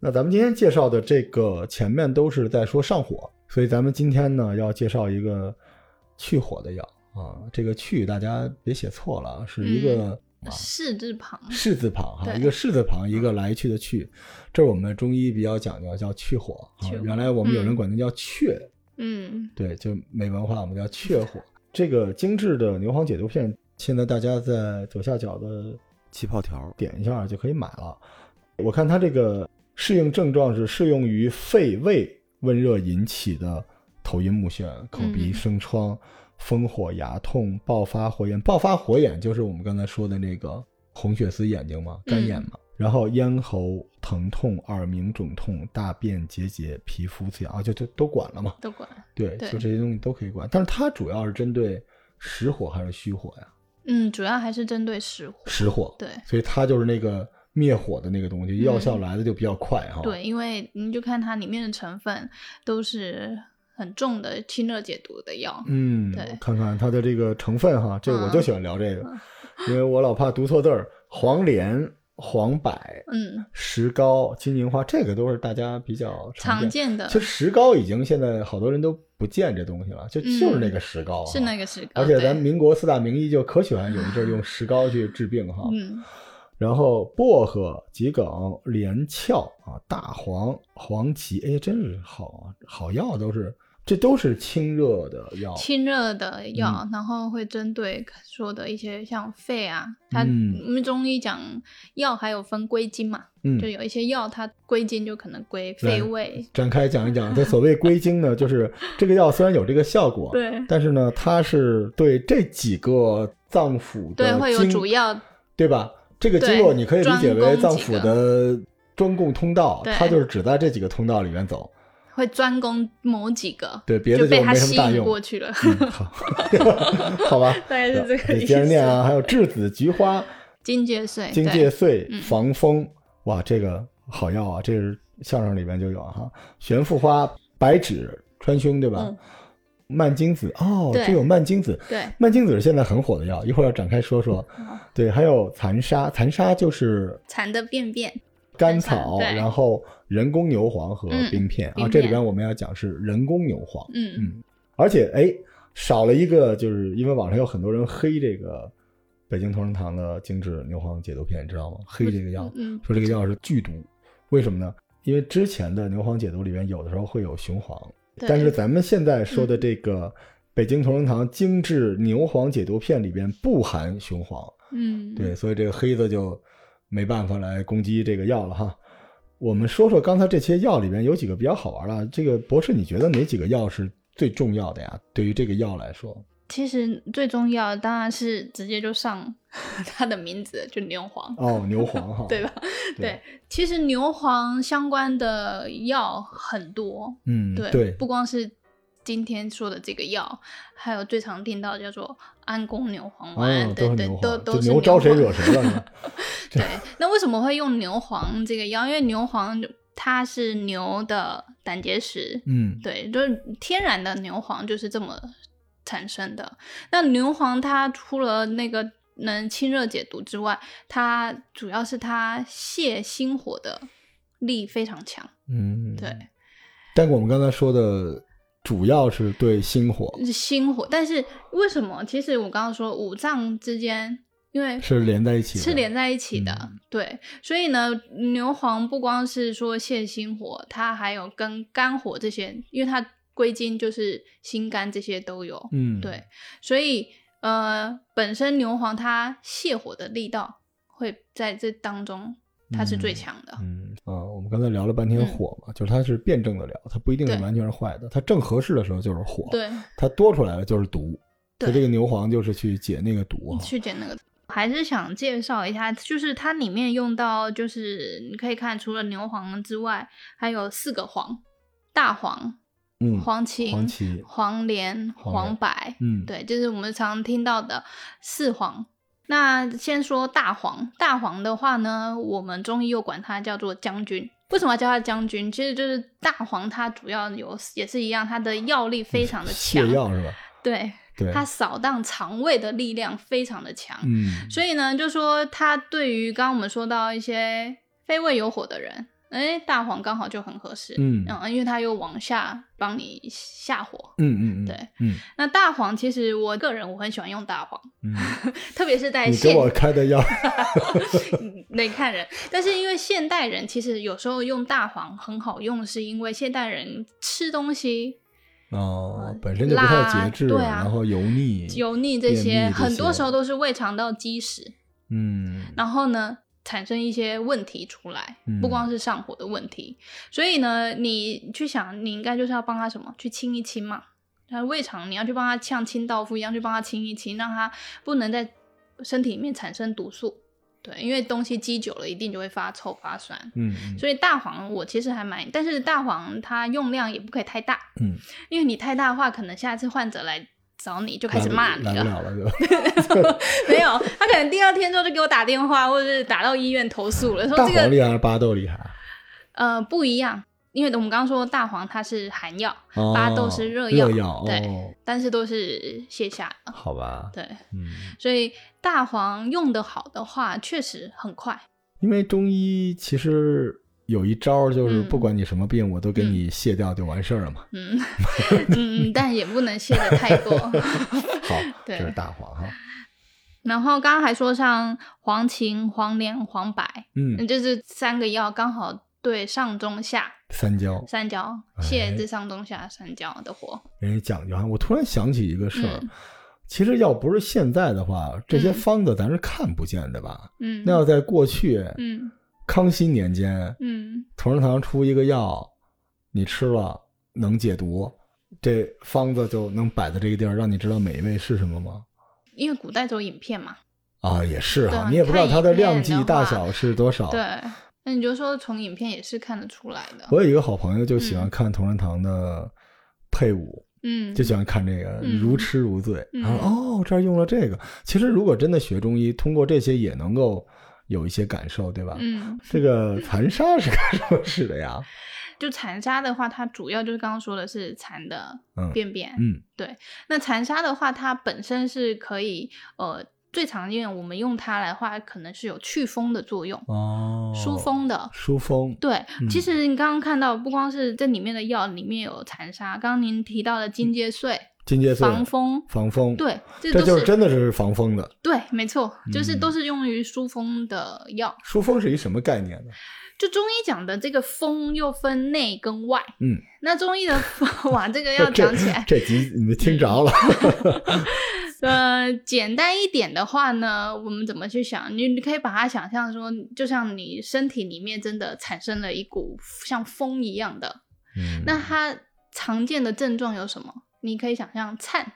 那咱们今天介绍的这个前面都是在说上火，所以咱们今天呢要介绍一个去火的药啊。这个去大家别写错了，啊，是一个。士字旁，士字旁哈，一个士字旁，一个来去的去，这是我们中医比较讲究，叫去火啊。火原来我们有人嗯管它叫雀，嗯，对，就没文化，我们叫雀火。这个精致的牛黄解毒片，现在大家在左下角的气泡条点一下就可以买了。我看它这个适应症状是适用于肺胃温热引起的头晕目眩、口鼻嗯生疮、风火牙痛、爆发火眼。爆发火眼就是我们刚才说的那个红血丝眼睛嘛，干眼嘛。然后咽喉疼痛、耳鸣肿痛、大便结节、皮肤刺痒啊，就就都管了嘛。都管。对，对就这些东西都可以管，但是它主要是针对实火还是虚火呀？嗯，主要还是针对实火。实火，对所以它就是那个灭火的那个东西，药效来的就比较快哈。，嗯对，因为你就看它里面的成分都是很重的清热解毒的药。嗯，对。看看它的这个成分哈，这我就嗯喜欢聊这个，因为我老怕读错字儿，黄连、黄柏、嗯，石膏、金银花，这个都是大家比较常见。见的。其实石膏已经现在好多人都不见这东西了，就就是那个石膏啊，嗯是那个石膏，而且咱对民国四大名医就可喜欢有一阵儿用石膏去治病哈。嗯。然后薄荷、桔梗、连翘啊、大黄、黄芪，哎，真是好啊，好药都是，这都是清热的药。清热的药，嗯然后会针对说的一些像肺啊，它嗯我们中医讲药还有分归经嘛，嗯就，有一些药它归经就可能归肺胃，展开讲一讲，这所谓归经呢，就是这个药虽然有这个效果，对但是呢，它是对这几个脏腑的对，会有经主要对吧？这个经络你可以理解为脏腑的专供通道，它就是只在这几个通道里面走，会专攻某几个，对别的就被它没什么大用。吸引过去了，嗯，好，好吧，大概是这个你意思。接着念啊，还有栀子、菊花、金芥穗，荆对芥穗、嗯。防风，哇，这个好药啊，这是相声里边就有哈。玄附花、白芷、川芎，对吧？嗯。蔓荆子，哦，对。这有蔓荆子，对，蔓荆子是现在很火的药，一会儿要展开说说。好。对，还有蚕沙，蚕沙就是蚕的便便，甘草，然后人工牛黄和嗯冰片、啊。这里边我们要讲是人工牛黄，嗯嗯，而且哎，少了一个，就是因为网上有很多人黑这个北京同仁堂的精致牛黄解毒片，你知道吗？黑这个药，嗯说这个药是剧毒，为什么呢？因为之前的牛黄解毒里边有的时候会有雄黄，但是咱们现在说的这个北京同仁堂精致牛黄解毒片里边不含雄黄，嗯，对，所以这个黑子就没办法来攻击这个药了哈。我们说说刚才这些药里边有几个比较好玩的，这个博士你觉得哪几个药是最重要的呀？对于这个药来说，其实最重要的当然是直接就上 它的名字，就牛黄，哦，牛黄哈，对吧？对。对，其实牛黄相关的药很多，嗯，对，对，不光是今天说的这个药，还有最常听到的叫做安宫牛黄丸，哦，对对都都是牛招谁惹谁了？对，那为什么会用牛黄这个药？因为牛黄它是牛的胆结石，嗯，对，就是天然的牛黄就是这么产生的。那牛黄它除了那个能清热解毒之外，它主要是它泻心火的力非常强。嗯，对，但我们刚才说的主要是对心火是心火。但是为什么？其实我刚刚说五脏之间，因为是连在一起，是连在一起的，嗯对，所以呢，牛黄不光是说泻心火，它还有跟肝火这些，因为它归经就是心肝这些都有，嗯，对，所以呃，本身牛黄它泻火的力道会在这当中它是最强的，嗯啊，我们刚才聊了半天嗯火嘛，就是它是辩证的聊，它不一定是完全是坏的，它正合适的时候就是火，对，它多出来了就是毒，所以对这个牛黄就是去解那个毒。去解那个。还是想介绍一下，就是它里面用到，就是你可以看，除了牛黄之外，还有四个黄：大黄、嗯，黄芩、黄芪黄连、黄黄柏，嗯对，就是我们常听到的四黄。那先说大黄，大黄的话呢，我们中医又管它叫做将军。为什么要叫它将军？其实就是大黄，它主要有也是一样，它的药力非常的强泻，药是吧？对，对，它扫荡肠胃的力量非常的强。嗯，所以呢，就说它对于刚刚我们说到一些非胃有火的人，哎，大黄刚好就很合适。嗯嗯，因为它又往下帮你下火。嗯嗯嗯，对，嗯那大黄其实我个人我很喜欢用大黄，嗯，特别是在你给我开的药，得看人，但是因为现代人其实有时候用大黄很好用，是因为现代人吃东西哦，本身就不太辣节制，对啊然后油腻，油腻这些，很多时候都是胃肠道积食，嗯然后呢产生一些问题出来，嗯不光是上火的问题，所以呢，你去想，你应该就是要帮他什么，去清一清嘛。他胃肠你要去帮他像清道夫一样去帮他清一清，让他不能在身体里面产生毒素。对，因为东西积久了，一定就会发臭发酸。嗯嗯所以大黄我其实还蛮，但是大黄它用量也不可以太大，嗯，因为你太大的话，可能下次患者来找你就开始骂你了。了了。没有，他可能第二天之后就给我打电话，或者是打到医院投诉了，说这个黄厉害还是巴豆厉害？呃不一样，因为我们刚刚说大黄它是寒药，哦巴豆是热热药对哦，但是都是泻下的，好吧，对，嗯，所以大黄用的好的话，确实很快。因为中医其实有一招，就是嗯不管你什么病，我都给你卸掉就完事儿了嘛。嗯嗯，但也不能卸的太多。好，这对是大黄哈，然后刚刚还说像黄芩、黄连、黄柏，嗯，嗯，就是三个药刚好对上中下三焦，三焦哎泻这上中下三焦的火。人家讲究啊。我突然想起一个事儿嗯，其实要不是现在的话，这些嗯方子咱是看不见的吧？嗯，那要在过去嗯康熙年间，嗯同仁堂出一个药，你吃了能解毒，这方子就能摆在这个地儿，让你知道每一味是什么吗？因为古代都有影片嘛，啊，也是哈，啊你也不知道它的量级看影片的话大小是多少。对，那你就说从影片也是看得出来的。我有一个好朋友就喜欢看同仁堂的配伍，嗯，就喜欢看这个，嗯如痴如醉。嗯然后哦，这儿用了这个。其实如果真的学中医，通过这些也能够有一些感受，对吧？嗯，这个残沙是干什么使的呀？就残沙的话，它主要就是刚刚说的是蚕的嗯便便。嗯对那残沙的话，它本身是可以呃。最常见，我们用它来的话，可能是有祛风的作用，哦，疏风的。疏风，对，嗯其实你刚刚看到，不光是这里面的药里面有残沙，刚刚您提到的金芥穗、金芥穗防风，防风，，对，这就是真的是防风的。对，没错，就是嗯都是用于疏风的药。疏风是一什么概念呢？就中医讲的这个风又分内跟外，嗯，那中医的哇，这个 要讲起来，这集你们听着了。呃，简单一点的话呢，我们怎么去想？你你可以把它想象说，就像你身体里面真的产生了一股像风一样的，嗯，那它常见的症状有什么？你可以想象颤、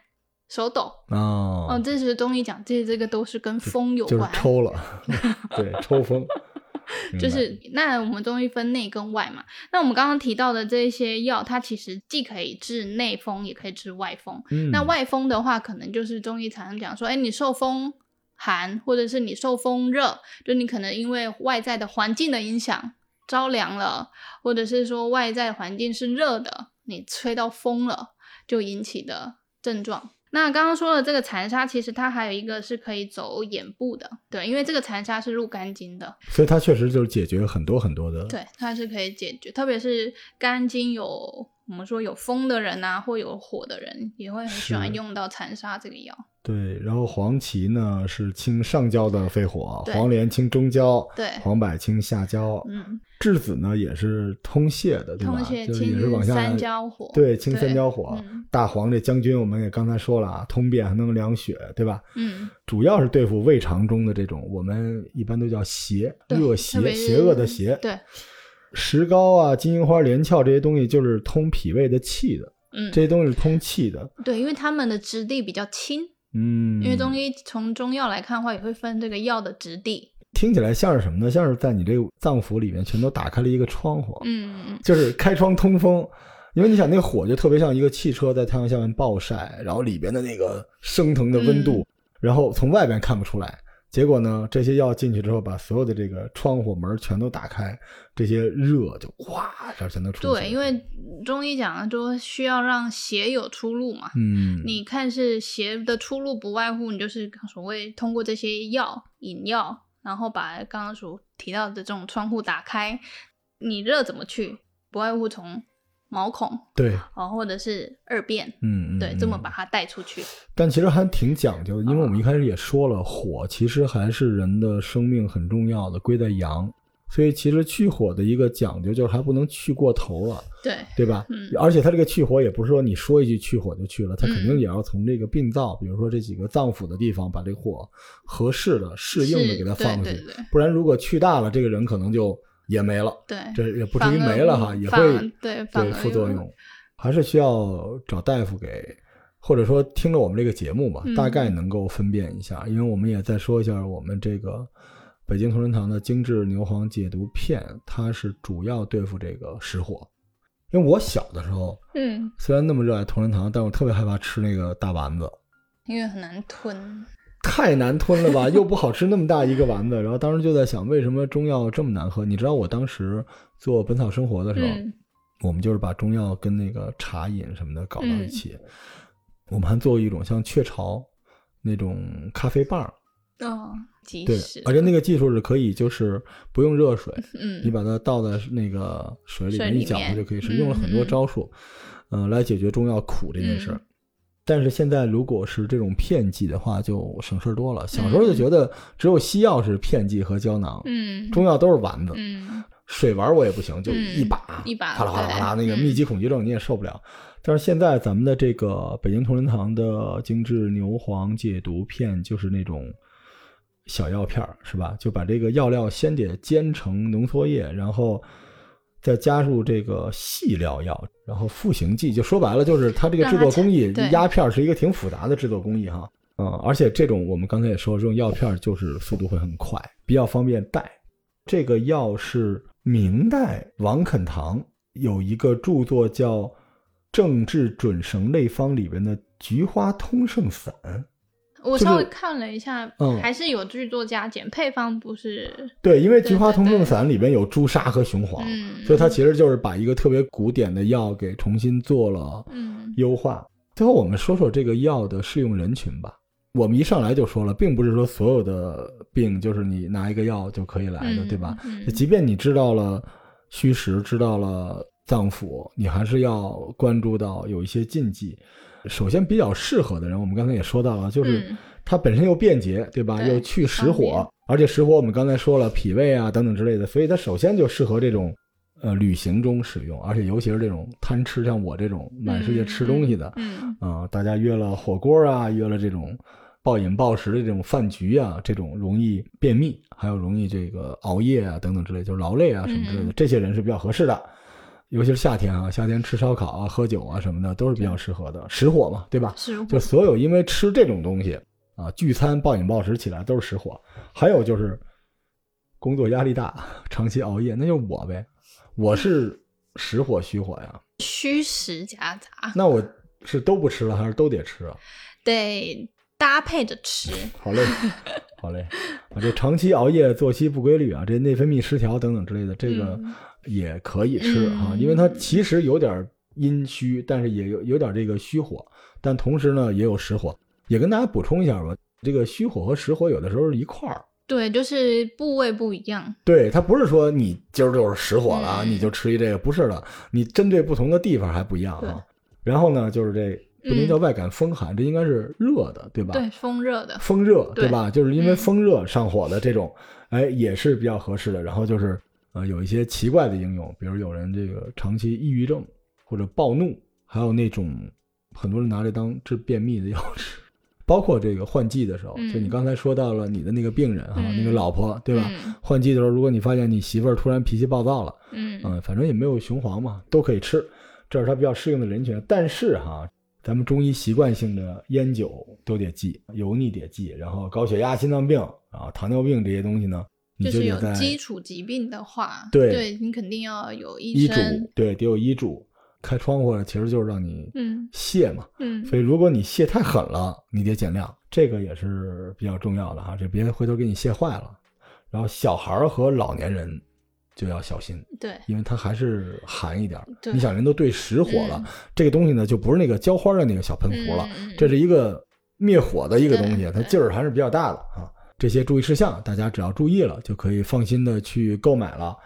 手抖。哦哦，这是中医讲，这这个都是跟风有就是关。抽了，对，抽风，就是那我们中医分内跟外嘛，那我们刚刚提到的这些药，它其实既可以治内风，也可以治外风。嗯那外风的话，可能就是中医常常讲说，哎，你受风寒，或者是你受风热，就你可能因为外在的环境的影响着凉了，或者是说外在环境是热的，你吹到风了，就引起的症状。那刚刚说的这个残沙，其实它还有一个是可以走眼部的，对，因为这个残沙是入肝经的，所以它确实就是解决很多很多的，对，它是可以解决，特别是肝经有我们说有风的人啊，或有火的人，也会很喜欢用到残杀这个药。对，然后黄芪呢是清上焦的肺火，黄连清中焦，对黄柏清下焦，嗯，栀子呢也是通泄的，对吧？通泄就是也是清往下三焦火对，清三焦火。嗯大黄这将军我们也刚才说了啊，通便还能凉血，对吧？嗯，主要是对付胃肠中的这种，我们一般都叫邪、对恶邪、邪恶的邪。对，石膏啊、金银花、连翘这些东西就是通脾胃的气的，嗯，这些东西是通气的。对，因为它们的质地比较轻，嗯，因为中医从中药来看的话，也会分这个药的质地。听起来像是什么呢？像是在你这个脏腑里面全都打开了一个窗户，嗯嗯就是开窗通风。因为你想，那个火就特别像一个汽车在太阳下面暴晒，然后里边的那个升腾的温度，然后从外边看不出来。结果呢，这些药进去之后，把所有的这个窗户门全都打开，这些热就哗这全都出去。对，因为中医讲说需要让邪有出路嘛。嗯，你看是邪的出路，不外乎你就是所谓通过这些药引药，然后把刚刚所提到的这种窗户打开，你热怎么去？不外乎从毛孔对，哦，或者是二便，嗯嗯，对，嗯这么把它带出去。但其实还挺讲究的，因为我们一开始也说了，火其实还是人的生命很重要的，归在阳，所以其实去火的一个讲究就是还不能去过头了，对，对吧？嗯。而且它这个去火也不是说你说一句去火就去了，它肯定嗯。也要从这个病灶，比如说这几个脏腑的地方，把这个火合适的、适应的给它放出去不然如果去大了，这个人可能就也没了。对，这也不至于没了哈，也会对副作用，还是需要找大夫给，或者说听了我们这个节目吧，嗯大概能够分辨一下。因为我们也再说一下我们这个北京同仁堂的精致牛黄解毒片，它是主要对付这个实火。因为我小的时候嗯，虽然那么热爱同仁堂，但我特别害怕吃那个大丸子。因为很难吞。太难吞了吧，又不好吃，那么大一个丸子。然后当时就在想，为什么中药这么难喝？你知道我当时做《本草生活》的时候，嗯我们就是把中药跟那个茶饮什么的搞到嗯一起。我们还做过一种像雀巢那种咖啡棒，哦，即对，而且那个技术是可以，就是不用热水，嗯，你把它倒在那个水里面一搅里面和就可以吃，嗯用了很多嗯招数，嗯、来解决中药苦这件事儿。嗯但是现在如果是这种片剂的话，就省事儿多了。小时候就嗯觉得只有西药是片剂和胶囊，嗯，中药都是丸子。嗯水丸我也不行，就嗯一把、一把哗啦哗啦哗啦，那个密集恐惧症你也受不了。但是现在咱们的这个北京同仁堂的精致牛黄解毒片，就是那种小药片儿，是吧？就把这个药料先得煎成浓缩液，然后再加入这个细料药，然后复形剂，就说白了就是它这个制作工艺压片儿是一个挺复杂的制作工艺哈。嗯，而且这种我们刚才也说，这种药片就是速度会很快，比较方便带。这个药是明代王肯堂有一个著作叫《政治准绳类方》里边的菊花通圣散。我稍微看了一下，嗯还是有剧作加减，配方不是，对，因为菊花通圣散里边有朱砂和雄黄，嗯，所以它其实就是把一个特别古典的药给重新做了嗯优化。最后我们说说这个药的适用人群吧。我们一上来就说了，并不是说所有的病就是你拿一个药就可以来的，嗯对吧？嗯即便你知道了虚实，知道了脏腑，你还是要关注到有一些禁忌。首先，比较适合的人，我们刚才也说到了，就是嗯它本身又便捷，对吧？对又去实火，而且实火我们刚才说了，脾胃啊等等之类的，所以它首先就适合这种呃旅行中使用，而且尤其是这种贪吃，像我这种满世界吃东西的，嗯啊、大家约了火锅啊，约了这种暴饮暴食的这种饭局啊，这种容易便秘，还有容易这个熬夜啊等等之类，就是劳累啊什么之类的，嗯这些人是比较合适的。尤其是夏天啊，夏天吃烧烤啊、喝酒啊什么的都是比较适合的，实火嘛，对吧？是就所有因为吃这种东西啊，聚餐暴饮暴食起来都是实火。还有就是工作压力大，长期熬夜，那就我呗，我是实火虚火呀。虚实夹杂，那我是都不吃了，还是都得吃啊？得搭配着吃。好嘞，好嘞，啊，这长期熬夜、作息不规律啊，这内分泌失调等等之类的，这个嗯也可以吃啊，嗯因为它其实有点阴虚，但是也有有点这个虚火，但同时呢也有实火。也跟大家补充一下吧，这个虚火和实火有的时候是一块儿。对，就是部位不一样。对，它不是说你今儿就是实火了你就吃一这个，不是的，你针对不同的地方还不一样啊。然后呢，就是这不能叫外感风寒，这应该是热的，对吧？对，风热的。风热，对对吧？就是因为嗯风热上火的这种，哎，也是比较合适的。然后就是呃，有一些奇怪的应用，比如有人这个长期抑郁症或者暴怒，还有那种很多人拿这当治便秘的药吃。包括这个换季的时候，嗯就你刚才说到了你的那个病人哈，嗯那个老婆，对吧？嗯换季的时候，如果你发现你媳妇儿突然脾气暴躁了，嗯嗯，反正也没有雄黄嘛，都可以吃，这是它比较适应的人群。但是哈，咱们中医习惯性的烟酒都得忌，油腻得忌，然后高血压、心脏病啊、糖尿病这些东西呢，你就是有基础疾病的话，对你肯定要有医。嘱，对，得有医嘱。开窗户其实就是让你嗯泄嘛，嗯，所以如果你泄太狠了，你得减量，这个也是比较重要的哈，这别回头给你泄坏了。然后小孩儿和老年人就要小心，对因为它还是寒一点你想人都对实火了，嗯这个东西呢就不是那个浇花的那个小喷壶了，这是一个灭火的一个东西，它劲儿还是比较大的啊。这些注意事项，大家只要注意了，就可以放心的去购买了。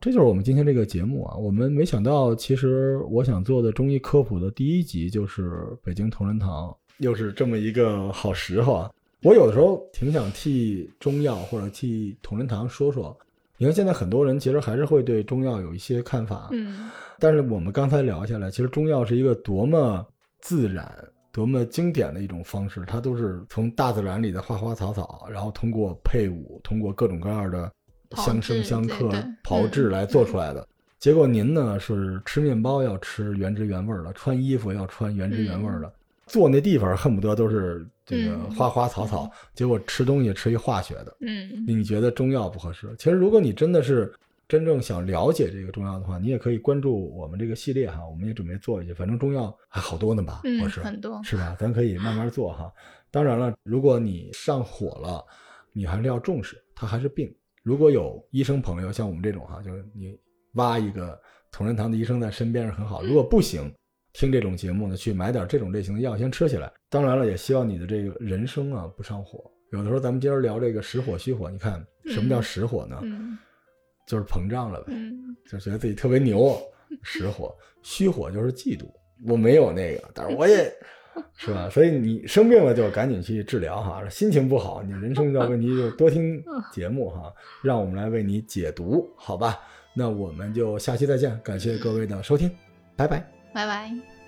这就是我们今天这个节目啊。我们没想到，其实我想做的中医科普的第一集就是北京同仁堂，又是这么一个好时候啊。我有的时候挺想替中药或者替同仁堂说说。你看，现在很多人其实还是会对中药有一些看法，嗯但是我们刚才聊下来，其实中药是一个多么自然、多么经典的一种方式，它都是从大自然里的花花草草，然后通过配伍，通过各种各样的相生相克炮制来做出来的。结果您呢是吃面包要吃原汁原味儿的，穿衣服要穿原汁原味儿的，坐那地方恨不得都是这个嗯花花草草，结果吃东西吃一化学的。嗯你觉得中药不合适？其实如果你真的是真正想了解这个中药的话，你也可以关注我们这个系列哈，我们也准备做一些，反正中药还好多呢吧，嗯我是很多是吧？咱可以慢慢做哈。当然了，如果你上火了，你还是要重视，它还是病。如果有医生朋友像我们这种哈，就是你挖一个同仁堂的医生在身边是很好。如果不行，听这种节目呢，去买点这种类型的药先吃起来。当然了，也希望你的这个人生啊不上火。有的时候咱们今儿聊这个实火虚火，你看什么叫实火呢？嗯就是膨胀了呗，嗯就觉得自己特别牛。实火，虚火就是嫉妒，我没有那个，但是我也 是吧？所以你生病了就赶紧去治疗哈，心情不好，你人生遇到问题就多听 节目哈，让我们来为你解读，好吧？那我们就下期再见，感谢各位的收听，拜拜。拜拜。